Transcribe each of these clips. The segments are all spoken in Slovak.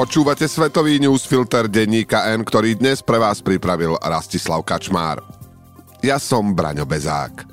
Počúvate svetový newsfilter denníka N, ktorý dnes pre vás pripravil Rastislav Kačmár. Ja som Braňo Bezák.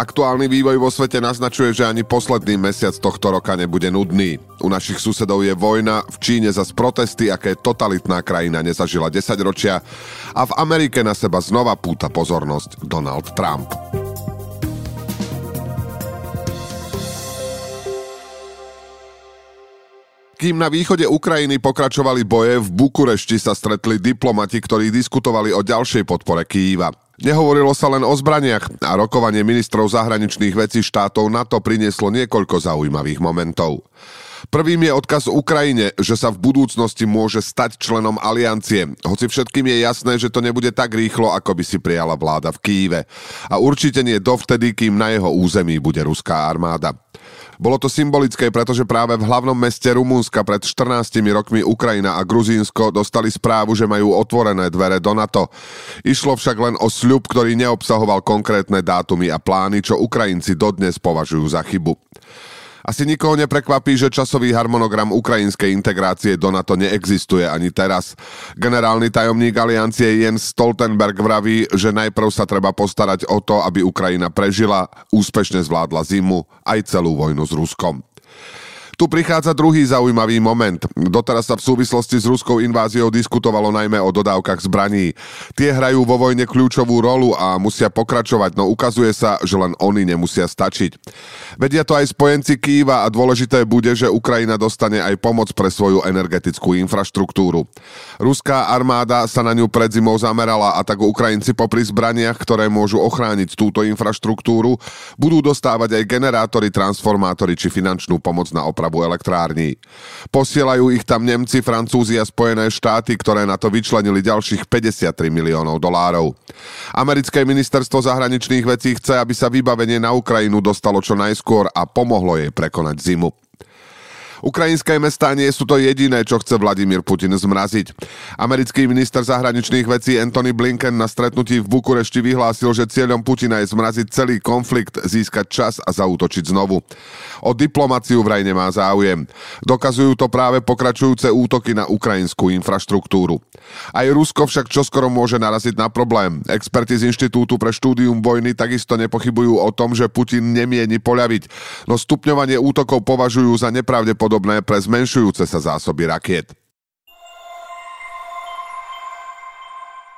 Aktuálny vývoj vo svete naznačuje, že ani posledný mesiac tohto roka nebude nudný. U našich susedov je vojna, v Číne zas protesty, aké totalitná krajina nezažila 10 ročia a v Amerike na seba znova púta pozornosť Donald Trump. Kým na východe Ukrajiny pokračovali boje, v Bukurešti sa stretli diplomati, ktorí diskutovali o ďalšej podpore Kýva. Nehovorilo sa len o zbraniach a rokovanie ministrov zahraničných vecí štátov NATO prinieslo niekoľko zaujímavých momentov. Prvým je odkaz Ukrajine, že sa v budúcnosti môže stať členom aliancie, hoci všetkým je jasné, že to nebude tak rýchlo, ako by si prijala vláda v Kýve. A určite nie dovtedy, kým na jeho území bude ruská armáda. Bolo to symbolické, pretože práve v hlavnom meste Rumúnska pred 14 rokmi Ukrajina a Gruzínsko dostali správu, že majú otvorené dvere do NATO. Išlo však len o sľub, ktorý neobsahoval konkrétne dátumy a plány, čo Ukrajinci dodnes považujú za chybu. Asi nikoho neprekvapí, že časový harmonogram ukrajinskej integrácie do NATO neexistuje ani teraz. Generálny tajomník aliancie Jens Stoltenberg vraví, že najprv sa treba postarať o to, aby Ukrajina prežila, úspešne zvládla zimu aj celú vojnu s Ruskom. Tu prichádza druhý zaujímavý moment. Doteraz sa v súvislosti s ruskou inváziou diskutovalo najmä o dodávkach zbraní. Tie hrajú vo vojne kľúčovú rolu a musia pokračovať, no ukazuje sa, že len oni nemusia stačiť. Vedia to aj spojenci Kýva a dôležité bude, že Ukrajina dostane aj pomoc pre svoju energetickú infraštruktúru. Ruská armáda sa na ňu pred zimou zamerala a tak Ukrajinci popri zbraniach, ktoré môžu ochrániť túto infraštruktúru, budú dostávať aj generátory, transformátory či finančnú pomoc na opravu výstavbu elektrární. Posielajú ich tam Nemci, Francúzi a Spojené štáty, ktoré na to vyčlenili ďalších 53 miliónov dolárov. Americké ministerstvo zahraničných vecí chce, aby sa vybavenie na Ukrajinu dostalo čo najskôr a pomohlo jej prekonať zimu. Ukrajinské mestá nie sú to jediné, čo chce Vladimír Putin zmraziť. Americký minister zahraničných vecí Anthony Blinken na stretnutí v Bukurešti vyhlásil, že cieľom Putina je zmraziť celý konflikt, získať čas a zautočiť znovu. O diplomáciu vraj nemá záujem. Dokazujú to práve pokračujúce útoky na ukrajinskú infraštruktúru. Aj Rusko však čoskoro môže naraziť na problém. Experti z Inštitútu pre štúdium vojny takisto nepochybujú o tom, že Putin nemieni poľaviť, no stupňovanie útokov považujú za nepravdepodobné podobné pre zmenšujúce sa zásoby rakiet.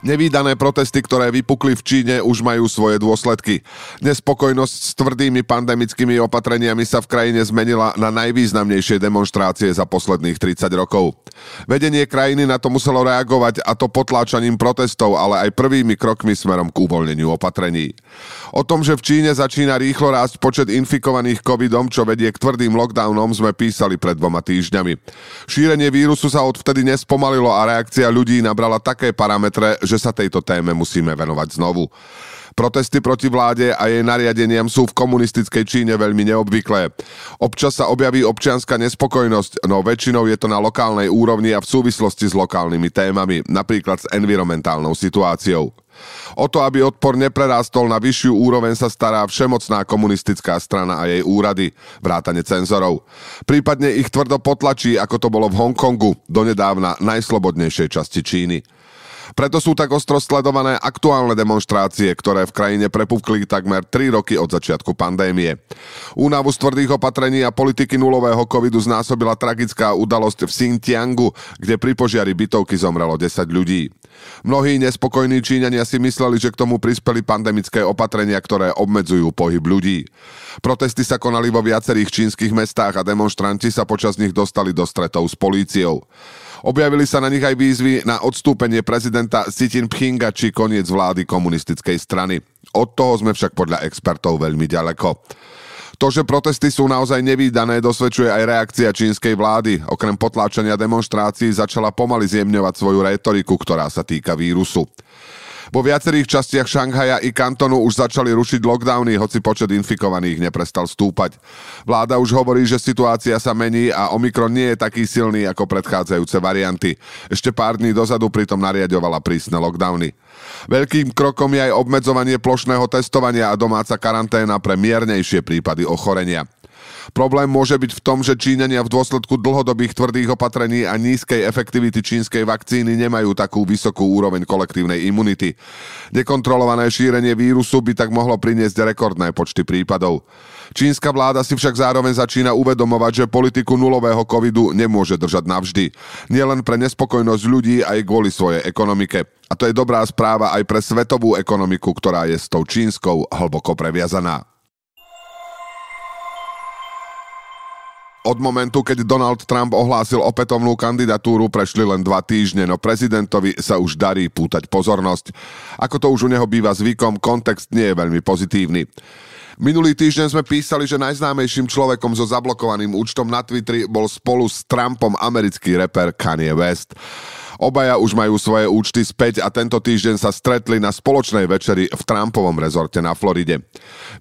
Nevýdané protesty, ktoré vypukli v Číne, už majú svoje dôsledky. Nespokojnosť s tvrdými pandemickými opatreniami sa v krajine zmenila na najvýznamnejšie demonstrácie za posledných 30 rokov. Vedenie krajiny na to muselo reagovať a to potláčaním protestov, ale aj prvými krokmi smerom k uvoľneniu opatrení. O tom, že v Číne začína rýchlo rásť počet infikovaných covidom, čo vedie k tvrdým lockdownom, sme písali pred dvoma týždňami. Šírenie vírusu sa odvtedy nespomalilo a reakcia ľudí nabrala také parametre, že sa tejto téme musíme venovať znovu. Protesty proti vláde a jej nariadeniam sú v komunistickej Číne veľmi neobvyklé. Občas sa objaví občianská nespokojnosť, no väčšinou je to na lokálnej úrovni a v súvislosti s lokálnymi témami, napríklad s environmentálnou situáciou. O to, aby odpor neprerástol na vyššiu úroveň, sa stará všemocná komunistická strana a jej úrady, vrátane cenzorov. Prípadne ich tvrdo potlačí, ako to bolo v Hongkongu, donedávna najslobodnejšej časti Číny. Preto sú tak ostro sledované aktuálne demonstrácie, ktoré v krajine prepukli takmer 3 roky od začiatku pandémie. Únavu z tvrdých opatrení a politiky nulového covidu znásobila tragická udalosť v Xinjiangu, kde pri požiari bytovky zomrelo 10 ľudí. Mnohí nespokojní Číňania si mysleli, že k tomu prispeli pandemické opatrenia, ktoré obmedzujú pohyb ľudí. Protesty sa konali vo viacerých čínskych mestách a demonstranti sa počas nich dostali do stretov s políciou. Objavili sa na nich aj výzvy na odstúpenie prezidenta Xi Jinpinga či koniec vlády komunistickej strany. Od toho sme však podľa expertov veľmi ďaleko. To, že protesty sú naozaj nevýdané, dosvedčuje aj reakcia čínskej vlády. Okrem potláčania demonstrácií začala pomaly zjemňovať svoju rétoriku, ktorá sa týka vírusu. Vo viacerých častiach Šanghaja i kantonu už začali rušiť lockdowny, hoci počet infikovaných neprestal stúpať. Vláda už hovorí, že situácia sa mení a Omikron nie je taký silný ako predchádzajúce varianty. Ešte pár dní dozadu pritom nariadovala prísne lockdowny. Veľkým krokom je aj obmedzovanie plošného testovania a domáca karanténa pre miernejšie prípady ochorenia. Problém môže byť v tom, že Číňania v dôsledku dlhodobých tvrdých opatrení a nízkej efektivity čínskej vakcíny nemajú takú vysokú úroveň kolektívnej imunity. Nekontrolované šírenie vírusu by tak mohlo priniesť rekordné počty prípadov. Čínska vláda si však zároveň začína uvedomovať, že politiku nulového covidu nemôže držať navždy. Nielen pre nespokojnosť ľudí, aj kvôli svojej ekonomike. A to je dobrá správa aj pre svetovú ekonomiku, ktorá je s tou čínskou hlboko previazaná. Od momentu, keď Donald Trump ohlásil opätovnú kandidatúru, prešli len dva týždne, no prezidentovi sa už darí pútať pozornosť. Ako to už u neho býva zvykom, kontext nie je veľmi pozitívny. Minulý týždeň sme písali, že najznámejším človekom so zablokovaným účtom na Twitteri bol spolu s Trumpom americký reper Kanye West. Obaja už majú svoje účty späť a tento týždeň sa stretli na spoločnej večeri v Trumpovom rezorte na Floride.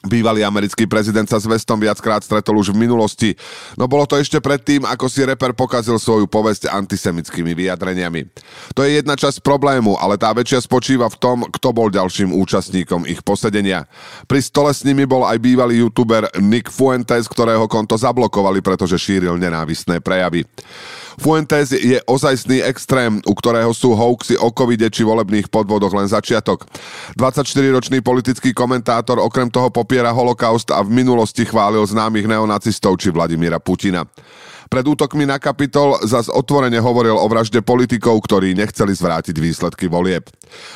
Bývalý americký prezident sa s Westom viackrát stretol už v minulosti, no bolo to ešte predtým, ako si reper pokazil svoju povesť antisemickými vyjadreniami. To je jedna časť problému, ale tá väčšia spočíva v tom, kto bol ďalším účastníkom ich posedenia. Pri stole s nimi bol aj bývalý youtuber Nick Fuentes, ktorého konto zablokovali, pretože šíril nenávistné prejavy. Fuentes je ozajstný extrém, u ktorého sú hoaxy o covide či volebných podvodoch len začiatok. 24-ročný politický komentátor okrem toho popiera holokaust a v minulosti chválil známych neonacistov či Vladimíra Putina. Pred útokmi na kapitol zas otvorene hovoril o vražde politikov, ktorí nechceli zvrátiť výsledky volieb.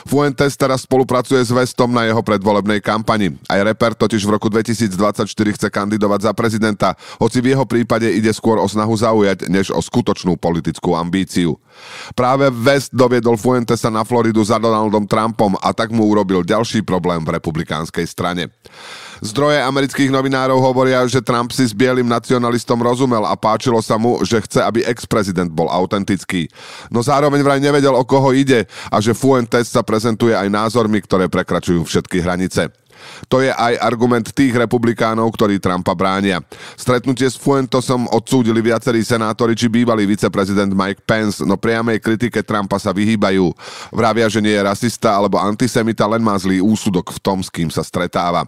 Fuentes teraz spolupracuje s Westom na jeho predvolebnej kampani. Aj reper totiž v roku 2024 chce kandidovať za prezidenta, hoci v jeho prípade ide skôr o snahu zaujať, než o skutočnú politickú ambíciu. Práve West doviedol Fuentesa na Floridu za Donaldom Trumpom a tak mu urobil ďalší problém v republikánskej strane. Zdroje amerických novinárov hovoria, že Trump si s bielým nacionalistom rozumel a páčilo sa mu, že chce, aby ex-prezident bol autentický. No zároveň vraj nevedel, o koho ide a že Fuentes sa prezentuje aj názormi, ktoré prekračujú všetky hranice. To je aj argument tých republikánov, ktorí Trumpa bránia. Stretnutie s Fuentosom odsúdili viacerí senátori či bývalý viceprezident Mike Pence, no priamej kritike Trumpa sa vyhýbajú. Vravia, že nie je rasista alebo antisemita, len má zlý úsudok v tom, s kým sa stretáva.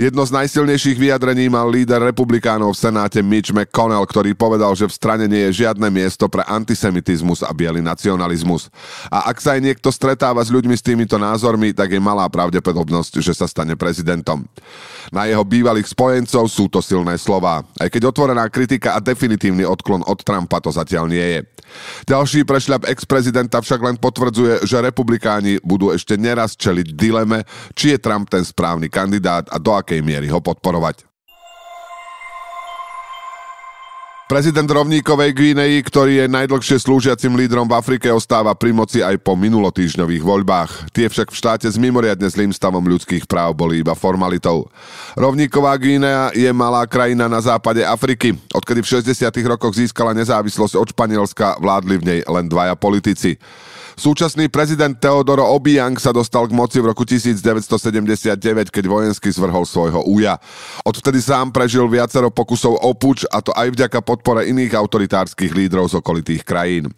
Jedno z najsilnejších vyjadrení mal líder republikánov v Senáte Mitch McConnell, ktorý povedal, že v strane nie je žiadne miesto pre antisemitizmus a biely nacionalizmus. A ak sa aj niekto stretáva s ľuďmi s týmito názormi, tak je malá pravdepodobnosť, že sa stane prezidentom. Na jeho bývalých spojencov sú to silné slova. Aj keď otvorená kritika a definitívny odklon od Trumpa to zatiaľ nie je. Ďalší prešľap ex-prezidenta však len potvrdzuje, že republikáni budú ešte neraz čeliť dileme, či je Trump ten správny kandidát a do akej miery ho podporovať. Prezident rovníkovej Guinei, ktorý je najdlhšie slúžiacim lídrom v Afrike, ostáva pri moci aj po minulotýžňových voľbách. Tie však v štáte s mimoriadne zlým stavom ľudských práv boli iba formalitou. Rovníková Guinea je malá krajina na západe Afriky. Odkedy v 60. rokoch získala nezávislosť od Španielska, vládli v nej len dvaja politici. Súčasný prezident Teodoro Obiang sa dostal k moci v roku 1979, keď vojensky zvrhol svojho úja. Odvtedy sám prežil viacero pokusov o puč a to aj vďaka podpore iných autoritárskych lídrov z okolitých krajín.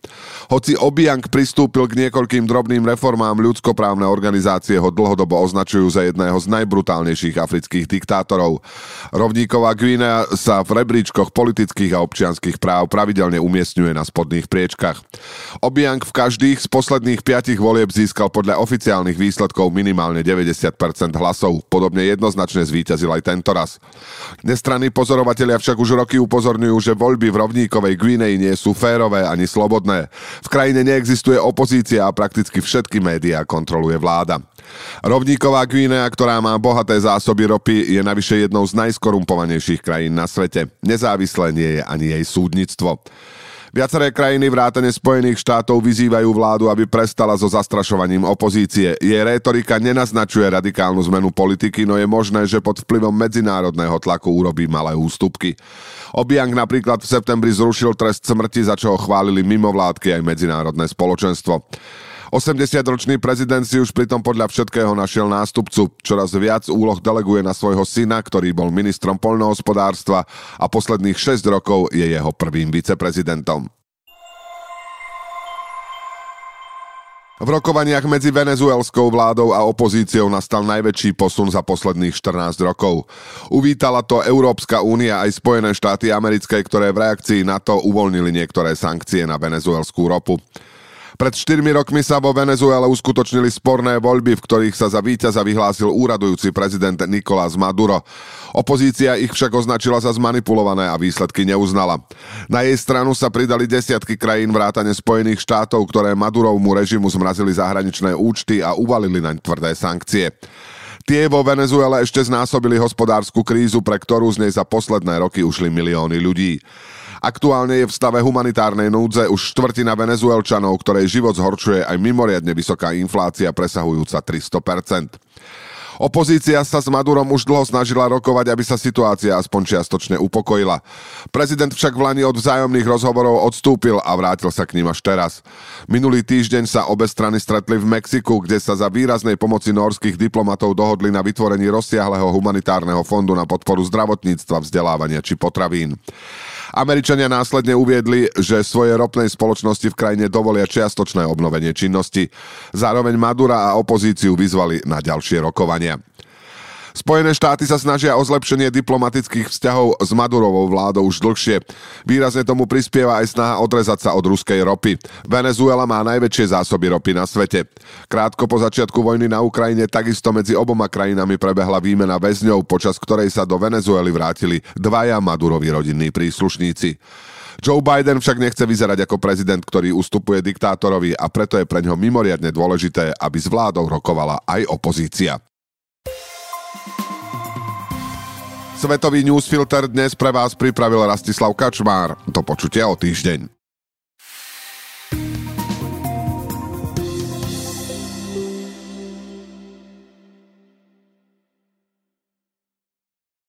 Hoci Obiang pristúpil k niekoľkým drobným reformám, ľudskoprávne organizácie ho dlhodobo označujú za jedného z najbrutálnejších afrických diktátorov. Rovníková Guinea sa v rebríčkoch politických a občianských práv pravidelne umiestňuje na spodných priečkach. Obiang v každých z posledných piatich volieb získal podľa oficiálnych výsledkov minimálne 90% hlasov. Podobne jednoznačne zvíťazil aj tento raz. Nestranní pozorovatelia však už roky upozorňujú, že voľby v rovníkovej Guinei nie sú férové ani slobodné. V krajine neexistuje opozícia a prakticky všetky médiá kontroluje vláda. Rovníková Guinea, ktorá má bohaté zásoby ropy, je navyše jednou z najskorumpovanejších krajín na svete. Nezávislé nie je ani jej súdnictvo. Viaceré krajiny vrátane Spojených štátov vyzývajú vládu, aby prestala so zastrašovaním opozície. Jej rétorika nenaznačuje radikálnu zmenu politiky, no je možné, že pod vplyvom medzinárodného tlaku urobí malé ústupky. Obiang napríklad v septembri zrušil trest smrti, za čo ho chválili mimovládky aj medzinárodné spoločenstvo. 80-ročný prezident si už pritom podľa všetkého našiel nástupcu. Čoraz viac úloh deleguje na svojho syna, ktorý bol ministrom poľnohospodárstva a posledných 6 rokov je jeho prvým viceprezidentom. V rokovaniach medzi venezuelskou vládou a opozíciou nastal najväčší posun za posledných 14 rokov. Uvítala to Európska únia aj Spojené štáty americké, ktoré v reakcii na to uvoľnili niektoré sankcie na venezuelskú ropu. Pred 4 rokmi sa vo Venezuele uskutočnili sporné voľby, v ktorých sa za víťaza vyhlásil úradujúci prezident Nikolás Maduro. Opozícia ich však označila za zmanipulované a výsledky neuznala. Na jej stranu sa pridali desiatky krajín vrátane Spojených štátov, ktoré Madurovmu režimu zmrazili zahraničné účty a uvalili naň tvrdé sankcie. Tie vo Venezuele ešte znásobili hospodárskú krízu, pre ktorú z nej za posledné roky ušli milióny ľudí. Aktuálne je v stave humanitárnej núdze už štvrtina venezuelčanov, ktorej život zhorčuje aj mimoriadne vysoká inflácia presahujúca 300%. Opozícia sa s Madurom už dlho snažila rokovať, aby sa situácia aspoň čiastočne upokojila. Prezident však v Lani od vzájomných rozhovorov odstúpil a vrátil sa k ním až teraz. Minulý týždeň sa obe strany stretli v Mexiku, kde sa za výraznej pomoci norských diplomatov dohodli na vytvorení rozsiahleho humanitárneho fondu na podporu zdravotníctva, vzdelávania či potravín. Američania následne uviedli, že svoje ropnej spoločnosti v krajine dovolia čiastočné obnovenie činnosti. Zároveň Madura a opozíciu vyzvali na ďalšie rokovania. Spojené štáty sa snažia o zlepšenie diplomatických vzťahov s Madurovou vládou už dlhšie. Výrazne tomu prispieva aj snaha odrezať sa od ruskej ropy. Venezuela má najväčšie zásoby ropy na svete. Krátko po začiatku vojny na Ukrajine takisto medzi oboma krajinami prebehla výmena väzňov, počas ktorej sa do Venezuely vrátili dvaja Madurovi rodinní príslušníci. Joe Biden však nechce vyzerať ako prezident, ktorý ustupuje diktátorovi a preto je pre ňo mimoriadne dôležité, aby s vládou rokovala aj opozícia. Svetový newsfilter dnes pre vás pripravil Rastislav Kačmár. Do počutia o týždeň.